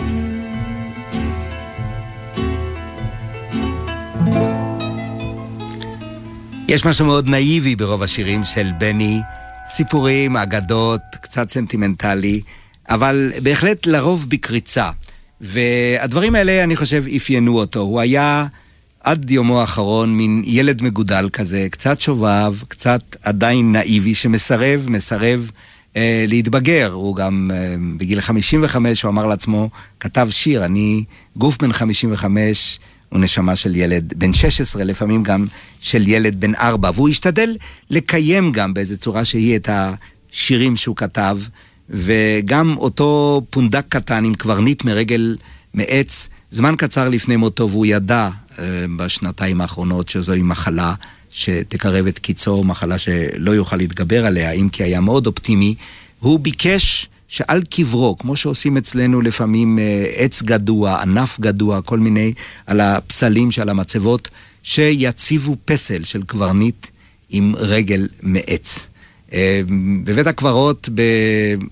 יש משהו מאוד נאיבי ברוב השירים של בני, סיפורים, אגדות, קצת סנטימנטלי, אבל בהחלט לרוב בקריצה. והדברים האלה, אני חושב, אפיינו אותו. הוא היה עד יומו האחרון מין ילד מגודל כזה, קצת שובב, קצת עדיין נאיבי, שמסרב, מסרב אה, להתבגר. הוא גם אה, בגיל 55, הוא אמר לעצמו, כתב שיר, אני גוף בן 55, הוא נשמה של ילד בן 16, לפעמים גם של ילד בן 4, והוא השתדל לקיים גם באיזה צורה שהיא את השירים שהוא כתב, וגם אותו פונדק קטן עם קברניט מרגל מעץ, זמן קצר לפני מותו, והוא ידע בשנתיים האחרונות שזוהי מחלה שתקרב את קיצו, מחלה שלא יוכל להתגבר עליה, אם כי היה מאוד אופטימי, הוא ביקש שעל קברו, כמו שעושים אצלנו לפעמים uh, עץ גדוע, ענף גדוע, כל מיני, על הפסלים שעל המצבות, שיציבו פסל של קברניט עם רגל מעץ. אה, בבית הקברות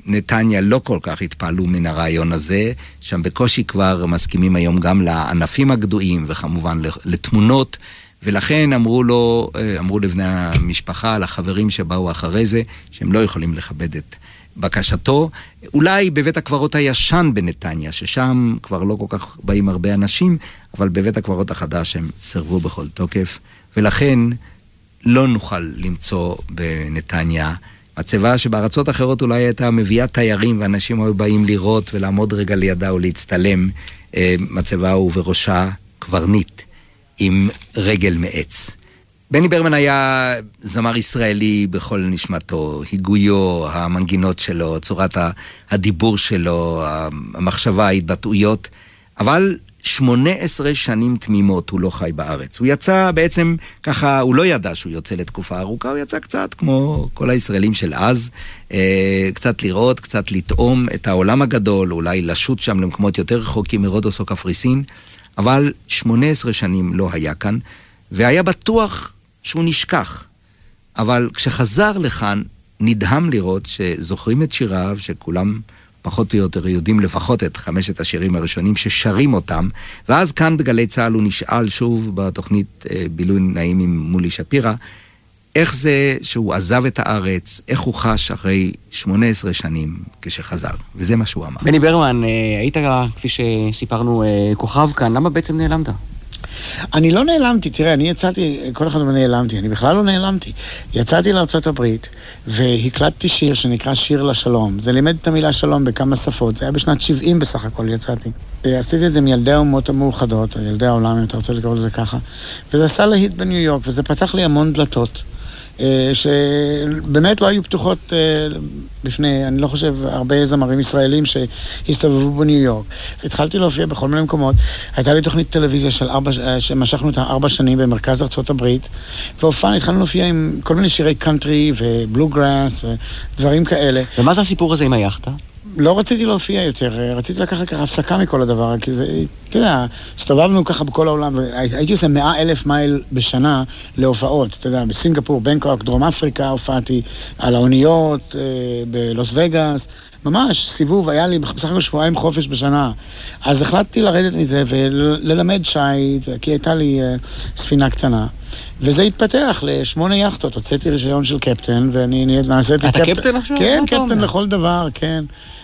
בנתניה לא כל כך התפעלו מן הרעיון הזה, שם בקושי כבר מסכימים היום גם לענפים הגדועים וכמובן לתמונות, ולכן אמרו לו, אה, אמרו לבני המשפחה, לחברים שבאו אחרי זה, שהם לא יכולים לכבד את בקשתו. אולי בבית הקברות הישן בנתניה, ששם כבר לא כל כך באים הרבה אנשים, אבל בבית הקברות החדש הם סירבו בכל תוקף, ולכן לא נוכל למצוא בנתניה מצבה שבארצות אחרות אולי הייתה מביאה תיירים ואנשים היו באים לראות ולעמוד רגע לידה ולהצטלם. אה, מצבה ובראשה קברניט עם רגל מעץ. בני ברמן היה זמר ישראלי בכל נשמתו, היגויו, המנגינות שלו, צורת הדיבור שלו, המחשבה, ההתבטאויות, אבל 18 שנים תמימות הוא לא חי בארץ. הוא יצא בעצם ככה, הוא לא ידע שהוא יוצא לתקופה ארוכה, הוא יצא קצת כמו כל הישראלים של אז, אה, קצת לראות, קצת לטעום את העולם הגדול, אולי לשוט שם למקומות יותר רחוקים מרודוס או קפריסין, אבל 18 שנים לא היה כאן, והיה בטוח שהוא נשכח. אבל כשחזר לכאן, נדהם לראות שזוכרים את שיריו, שכולם פחות או יותר יודעים לפחות את חמשת השירים הראשונים ששרים אותם, ואז כאן בגלי צה"ל הוא נשאל שוב בתוכנית אה, בילוי נעים עם מולי שפירא, איך זה שהוא עזב את הארץ, איך הוא חש אחרי 18 שנים כשחזר, וזה מה שהוא אמר. בני ברמן, אה, היית, כפי שסיפרנו, אה, כוכב כאן, למה בעצם נעלמת? אני לא נעלמתי, תראה, אני יצאתי, כל אחד אומר נעלמתי, אני בכלל לא נעלמתי. יצאתי לארה"ב והקלטתי שיר שנקרא שיר לשלום. זה לימד את המילה שלום בכמה שפות, זה היה בשנת 70 בסך הכל יצאתי. עשיתי את זה מילדי האומות המאוחדות, או ילדי העולם, אם אתה רוצה לקרוא לזה ככה, וזה עשה להיט בניו יורק, וזה פתח לי המון דלתות. אה, שבאמת לא היו פתוחות אה, בפני, אני לא חושב, הרבה זמרים ישראלים שהסתובבו בניו יורק. התחלתי להופיע בכל מיני מקומות. הייתה לי תוכנית טלוויזיה של ארבע, אה, שמשכנו אותה ארבע שנים במרכז ארצות הברית, והופענו, התחלנו להופיע עם כל מיני שירי קאנטרי ובלוגראס ודברים כאלה. ומה זה הסיפור הזה עם היאכטה? לא רציתי להופיע יותר, רציתי לקחת ככה הפסקה מכל הדבר, כי זה, אתה יודע, הסתובבנו ככה בכל העולם, והייתי עושה מאה אלף מייל בשנה להופעות, אתה יודע, בסינגפור, בנקוק, דרום אפריקה הופעתי, על האוניות, אה, בלוס וגאס, ממש סיבוב, היה לי בסך הכל שבועיים חופש בשנה. אז החלטתי לרדת מזה וללמד שיט, כי הייתה לי אה, ספינה קטנה. וזה התפתח לשמונה יאכטות, הוצאתי רישיון של קפטן, ואני נעשיתי קפטן. אתה קפטן עכשיו? כן, קפטן לכל דבר, כן.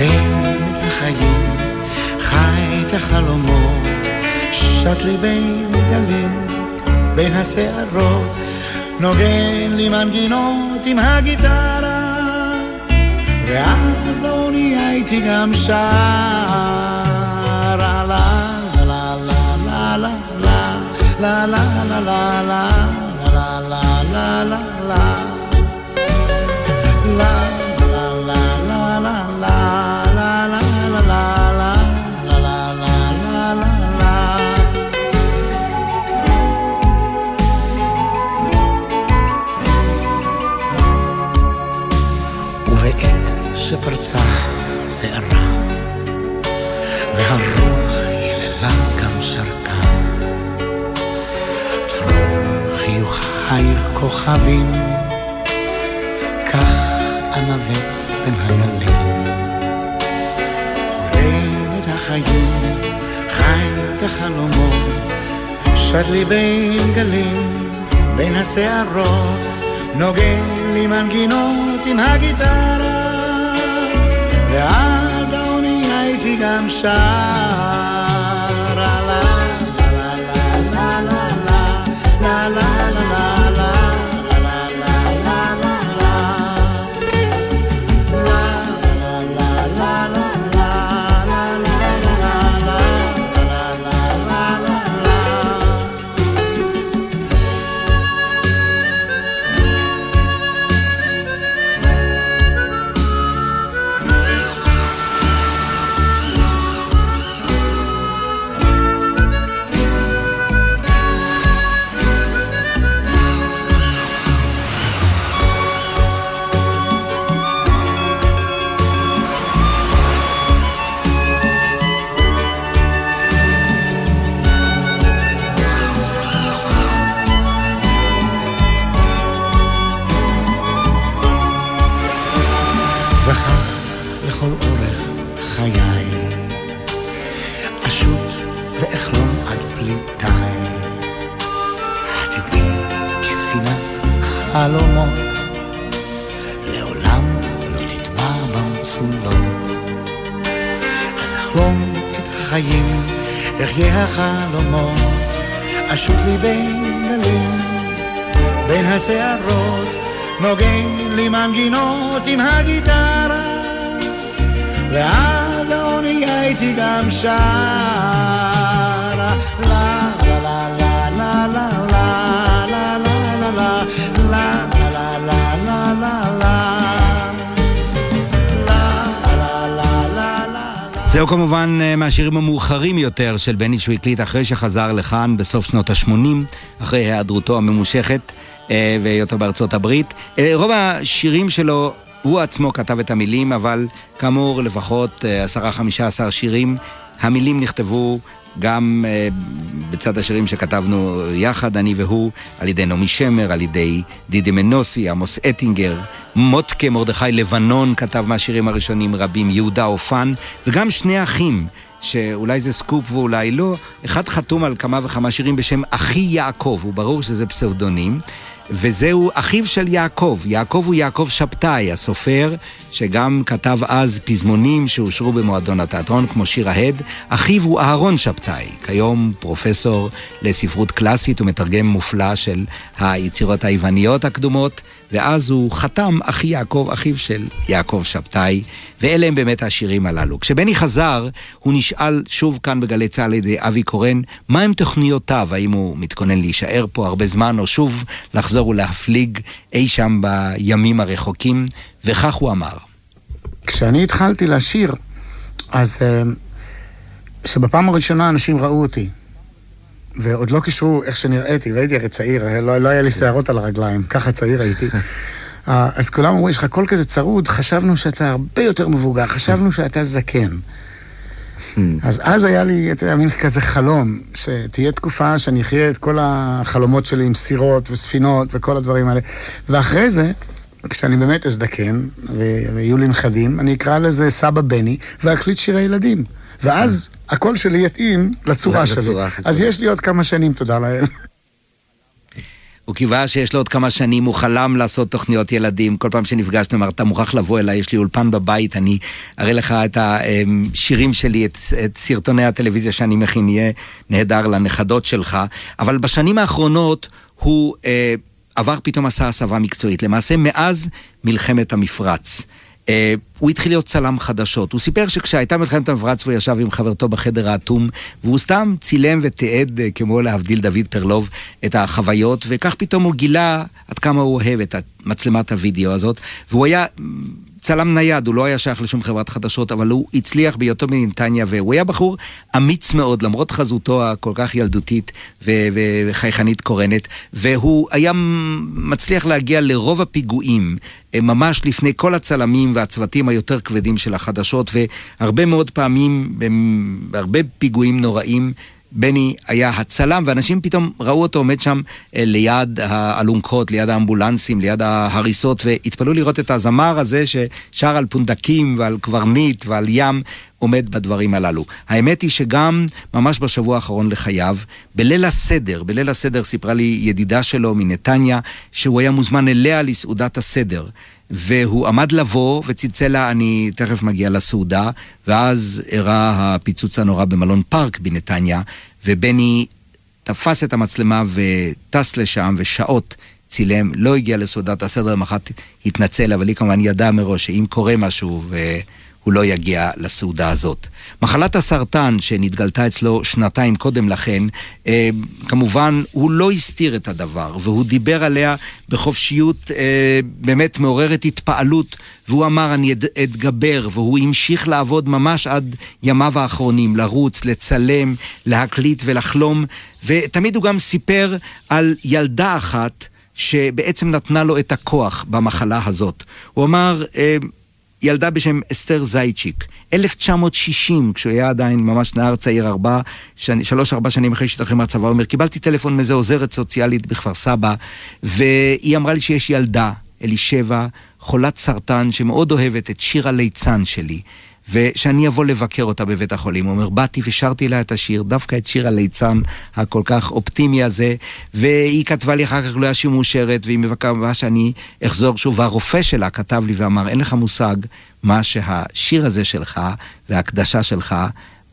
חולם את החיים, חי את החלומות, שט לי בין גלים, בין השערות, נוגן לי מנגינות עם הגיטרה, ואז האונייה הייתי גם שר, לה לה לה לה לה לה לה לה לה לה לה לה לה לה שפרצה שערה, והרוח יללה גם שרקה. צרור חיוכייך כוכבים, כך אנווט בין הגלים. חולם את החיים, חי את החלומות, שט לי בין גלים, בין השערות, נוגן לי מנגינות עם הגיטרה. ועד האונייה הייתי גם שר חלומות, לעולם לא תטבע במצולות. אז אחלום את החיים, אחיה החלומות, אשות לי בין גלים, בין השערות, נוגן לי מנגינות עם הגיטרה, ועד האונייה הייתי גם שם. זהו כמובן אה, מהשירים המאוחרים יותר של בני שהוא הקליט אחרי שחזר לכאן בסוף שנות ה-80, אחרי היעדרותו הממושכת אה, והיותו בארצות הברית. אה, רוב השירים שלו, הוא עצמו כתב את המילים, אבל כאמור לפחות עשרה, חמישה עשר שירים. המילים נכתבו גם uh, בצד השירים שכתבנו יחד, אני והוא, על ידי נעמי שמר, על ידי דידי מנוסי, עמוס אטינגר, מוטקה מרדכי לבנון כתב מהשירים הראשונים רבים, יהודה אופן, וגם שני אחים. שאולי זה סקופ ואולי לא, אחד חתום על כמה וכמה שירים בשם אחי יעקב, וברור שזה פסאודונים, וזהו אחיו של יעקב. יעקב הוא יעקב שבתאי, הסופר, שגם כתב אז פזמונים שאושרו במועדון התיאטרון, כמו שיר ההד. אחיו הוא אהרון שבתאי, כיום פרופסור לספרות קלאסית ומתרגם מופלא של היצירות היווניות הקדומות. ואז הוא חתם אחי יעקב, אחיו של יעקב שבתאי, ואלה הם באמת השירים הללו. כשבני חזר, הוא נשאל שוב כאן בגלי צה"ל על ידי אבי קורן, מהם תוכניותיו, האם הוא מתכונן להישאר פה הרבה זמן, או שוב לחזור ולהפליג אי שם בימים הרחוקים, וכך הוא אמר. כשאני התחלתי לשיר, אז אה, שבפעם הראשונה אנשים ראו אותי, ועוד לא קישרו איך שנראיתי, והייתי הרי צעיר, לא, לא היה לי שערות על הרגליים, ככה צעיר הייתי. אה, אז כולם אמרו, יש לך קול כזה צרוד, חשבנו שאתה הרבה יותר מבוגר, חשבנו שאתה זקן. אז אז היה לי, אתה יודע, מין כזה חלום, שתהיה תקופה שאני אחיה את כל החלומות שלי עם סירות וספינות וכל הדברים האלה. ואחרי זה, כשאני באמת אזדקן, ויהיו לי נכדים, אני אקרא לזה סבא בני, ואקליט שירי ילדים. ואז הקול שלי יתאים לצורה שלי. אז יש לי עוד כמה שנים, תודה לאל. הוא קיווה שיש לו עוד כמה שנים, הוא חלם לעשות תוכניות ילדים. כל פעם שנפגשנו, אמר, אתה מוכרח לבוא אליי, יש לי אולפן בבית, אני אראה לך את השירים שלי, את, את סרטוני הטלוויזיה שאני מכין, יהיה נהדר לנכדות שלך. אבל בשנים האחרונות הוא אה, עבר פתאום עשה הסבה מקצועית. למעשה, מאז מלחמת המפרץ. Uh, הוא התחיל להיות צלם חדשות. הוא סיפר שכשהייתה מלחמת המפרץ הוא ישב עם חברתו בחדר האטום, והוא סתם צילם ותיעד, uh, כמו להבדיל דוד פרלוב, את החוויות, וכך פתאום הוא גילה עד כמה הוא אוהב את מצלמת הוידאו הזאת, והוא היה צלם נייד, הוא לא היה שייך לשום חברת חדשות, אבל הוא הצליח בהיותו מנתניה, והוא היה בחור אמיץ מאוד, למרות חזותו הכל כך ילדותית ו- וחייכנית קורנת, והוא היה מצליח להגיע לרוב הפיגועים, אה, ממש לפני כל הצלמים והצוותים היותר כבדים של החדשות, והרבה מאוד פעמים, בהרבה פיגועים נוראים, בני היה הצלם, ואנשים פתאום ראו אותו עומד שם אה, ליד האלונקות, ליד האמבולנסים, ליד ההריסות, והתפלאו לראות את הזמר הזה ששר על פונדקים ועל קברניט ועל ים. עומד בדברים הללו. האמת היא שגם ממש בשבוע האחרון לחייו, בליל הסדר, בליל הסדר סיפרה לי ידידה שלו מנתניה, שהוא היה מוזמן אליה לסעודת הסדר. והוא עמד לבוא וצלצל לה, אני תכף מגיע לסעודה, ואז אירע הפיצוץ הנורא במלון פארק בנתניה, ובני תפס את המצלמה וטס לשם, ושעות צילם, לא הגיע לסעודת הסדר, למחרת התנצל, אבל היא כמובן ידעה מראש שאם קורה משהו, ו... הוא לא יגיע לסעודה הזאת. מחלת הסרטן שנתגלתה אצלו שנתיים קודם לכן, אה, כמובן הוא לא הסתיר את הדבר, והוא דיבר עליה בחופשיות אה, באמת מעוררת התפעלות, והוא אמר אני אתגבר, והוא המשיך לעבוד ממש עד ימיו האחרונים, לרוץ, לצלם, להקליט ולחלום, ותמיד הוא גם סיפר על ילדה אחת שבעצם נתנה לו את הכוח במחלה הזאת. הוא אמר, אה, ילדה בשם אסתר זייצ'יק. 1960, כשהוא היה עדיין ממש נער צעיר, ארבע, שני, שלוש, ארבע שנים אחרי שהשתחרר מהצבא, הוא אומר, קיבלתי טלפון מאיזה עוזרת סוציאלית בכפר סבא, והיא אמרה לי שיש ילדה, אלישבע, חולת סרטן, שמאוד אוהבת את שיר הליצן שלי. ושאני אבוא לבקר אותה בבית החולים. הוא אומר, באתי ושרתי לה את השיר, דווקא את שיר הליצן הכל כך אופטימי הזה, והיא כתבה לי אחר כך לא שהיא מאושרת, והיא מבקרה שאני אחזור שוב, והרופא שלה כתב לי ואמר, אין לך מושג מה שהשיר הזה שלך וההקדשה שלך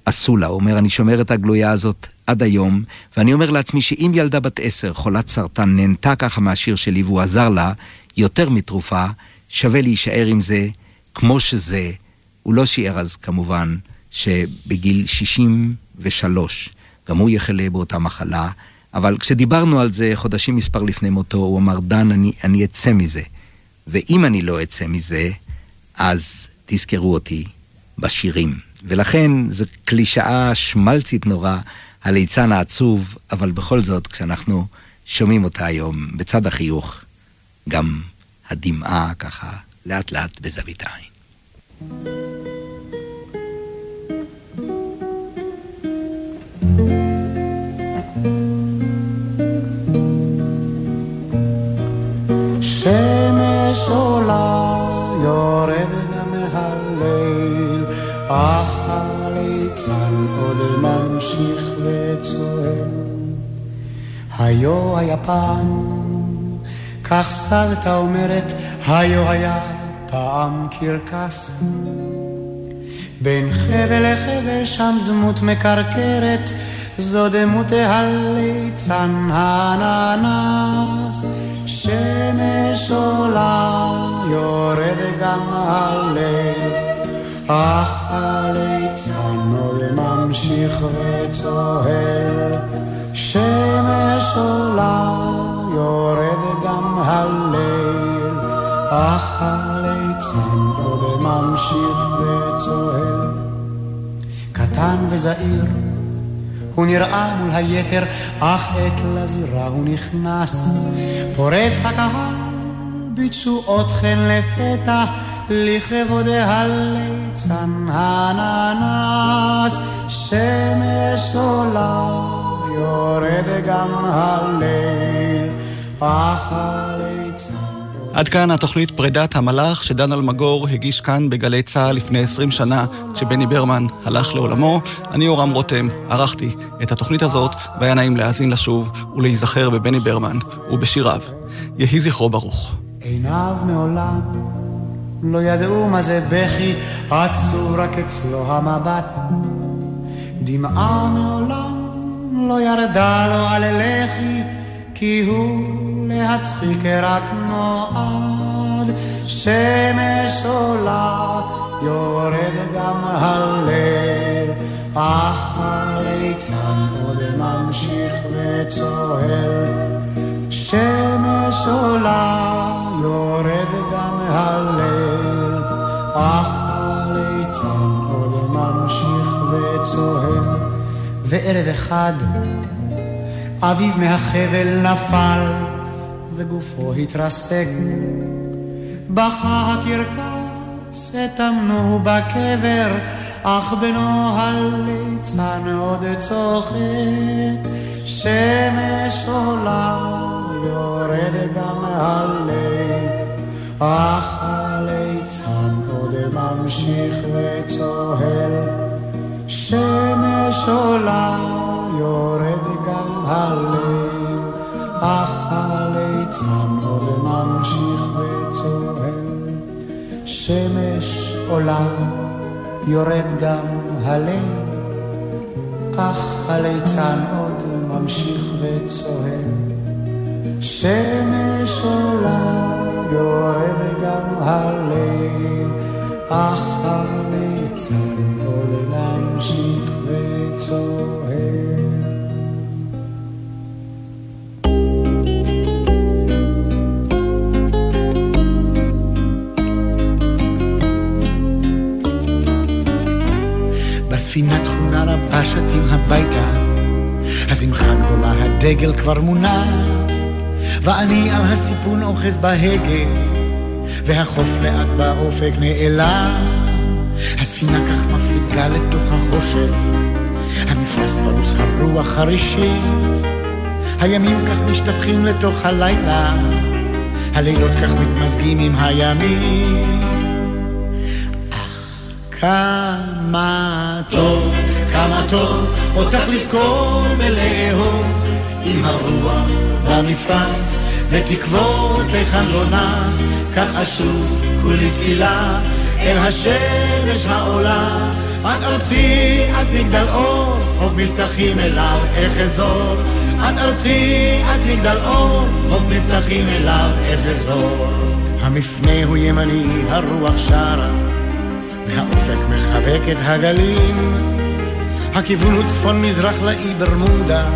עשו לה. הוא אומר, אני שומר את הגלויה הזאת עד היום, ואני אומר לעצמי שאם ילדה בת עשר, חולת סרטן, נהנתה ככה מהשיר שלי והוא עזר לה יותר מתרופה, שווה להישאר עם זה כמו שזה. הוא לא שיער אז כמובן שבגיל 63 גם הוא יחלה באותה מחלה, אבל כשדיברנו על זה חודשים מספר לפני מותו, הוא אמר, דן, אני, אני אצא מזה. ואם אני לא אצא מזה, אז תזכרו אותי בשירים. ולכן זו קלישאה שמלצית נורא, הליצן העצוב, אבל בכל זאת, כשאנחנו שומעים אותה היום, בצד החיוך, גם הדמעה ככה לאט לאט בזווית העין. היה פעם, כך סבתא אומרת, היו היה פעם קרקס. בין חבל לחבל שם דמות מקרקרת, זו דמות הליצן הננס. שמש עולה, יורד גם הליל, אך הליצן עוד ממשיך וצוהל. שמש עולה, יורד גם הליל, אך הליצן עוד ממשיך וצוהל. קטן וזעיר, הוא נראה מול היתר, אך עת לזירה הוא נכנס. פורץ הקהל בתשואות חן לפתע, לכבוד הליצן הננס. שמש עולה, יורד גם הליל, הליצן... עד כאן התוכנית פרידת המלאך שדן אלמגור הגיש כאן בגלי צה"ל לפני 20 שנה, כשבני ברמן הלך לעולמו. אני אורם רותם, ערכתי את התוכנית הזאת, והיה נעים להאזין לשוב ולהיזכר בבני ברמן ובשיריו. יהי זכרו ברוך. עיניו מעולם לא ידעו מה זה בכי, עצור רק אצלו המבט. דמעה מעולם לא ירדה לו על לחי, כי הוא להצחיק רק נועד. שמש עולה, יורד גם הליל, אך הליצן עוד ממשיך וצוהל. שמש עולה, יורד גם הליל, אך הליצן עוד ממשיך וצוהל. וערב אחד אביו מהחבל נפל וגופו התרסק. בכה הקרקס, הטמנו בקבר, אך בנו הליצן עוד צוחק. שמש עולה, יורד גם הליל, אך הליצן עוד ממשיך וצוהל. שמש עולה, יורד גם הליל, אך הליצן עוד ממשיך וצוהל. שמש עולה, יורד גם הליל, אך הליצן עוד ממשיך וצוהל. שמש עולה, יורד גם הליל, אך הליצן עוד ממשיך וצוהל. בספינה תכונה רבה שתים הביתה, השמחה גדולה, הדגל כבר מונע, ואני על הסיפון אוחז בהגה, והחוף לאט באופק נעלם. הספינה כך מפליגה לתוך החושך, המפרש פרוס הרוח חרישית, הימים כך משתפכים לתוך הלילה, הלילות כך מתמזגים עם הימים. כמה טוב, כמה טוב, אותך לזכור ולאהוב עם הרוח במפרץ, ותקוות לכאן לא נס, כך אשוב כולי תפילה אל השמש העולה. עד ארצי, עד מגדל אור, חוף מבטחים אליו אחזור. עד ארצי, עד מגדל אור, חוף מבטחים אליו אחזור. המפנה הוא ימני, הרוח שרה. והאופק מחבק את הגלים. הכיוון הוא צפון-מזרח לאי ברמודה,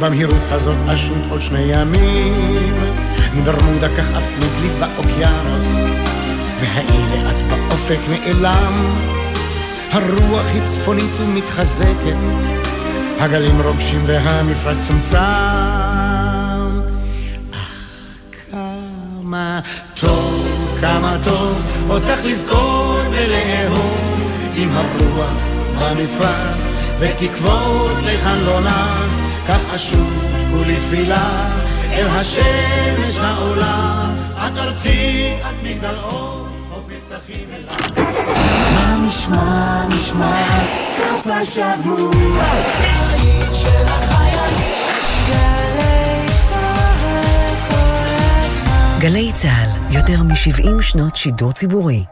במהירות הזאת אשוט עוד שני ימים. מברמודה כך אפליג לי באוקיינוס, והאי לאט באופק נעלם. הרוח היא צפונית ומתחזקת, הגלים רוגשים והמפרץ צומצם. אך כמה טוב, כמה טוב, אותך לזכור ולאהוב עם הרוח במפרץ, ותקוות לכאן לא נס, כך אשוב כולי תפילה אל השמש העולה, את ארצי, את מגדל אור, חוף מבטחים אליי. מה נשמע, נשמע, סוף השבוע, קיץ של החיילים. גלי צה"ל, יותר מ-70 שנות שידור ציבורי.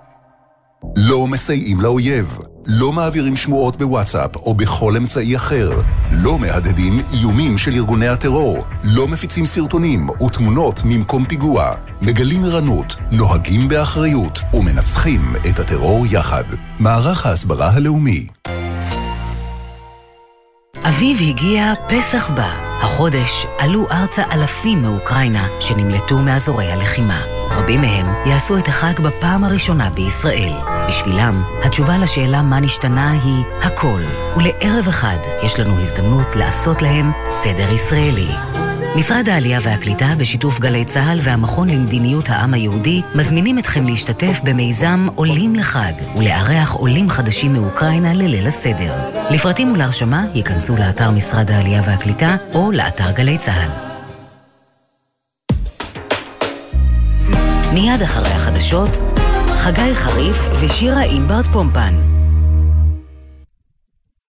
לא מסייעים לאויב, לא מעבירים שמועות בוואטסאפ או בכל אמצעי אחר, לא מהדהדים איומים של ארגוני הטרור, לא מפיצים סרטונים ותמונות ממקום פיגוע, מגלים ערנות, נוהגים באחריות ומנצחים את הטרור יחד. מערך ההסברה הלאומי אביב הגיע, פסח בא. החודש עלו ארצה אלפים מאוקראינה שנמלטו מאזורי הלחימה. רבים מהם יעשו את החג בפעם הראשונה בישראל. בשבילם, התשובה לשאלה מה נשתנה היא הכל. ולערב אחד יש לנו הזדמנות לעשות להם סדר ישראלי. משרד העלייה והקליטה בשיתוף גלי צה"ל והמכון למדיניות העם היהודי מזמינים אתכם להשתתף במיזם עולים לחג ולארח עולים חדשים מאוקראינה לליל הסדר. לפרטים ולהרשמה ייכנסו לאתר משרד העלייה והקליטה או לאתר גלי צה"ל. מיד אחרי החדשות, חגי חריף ושירה אינברד פומפן.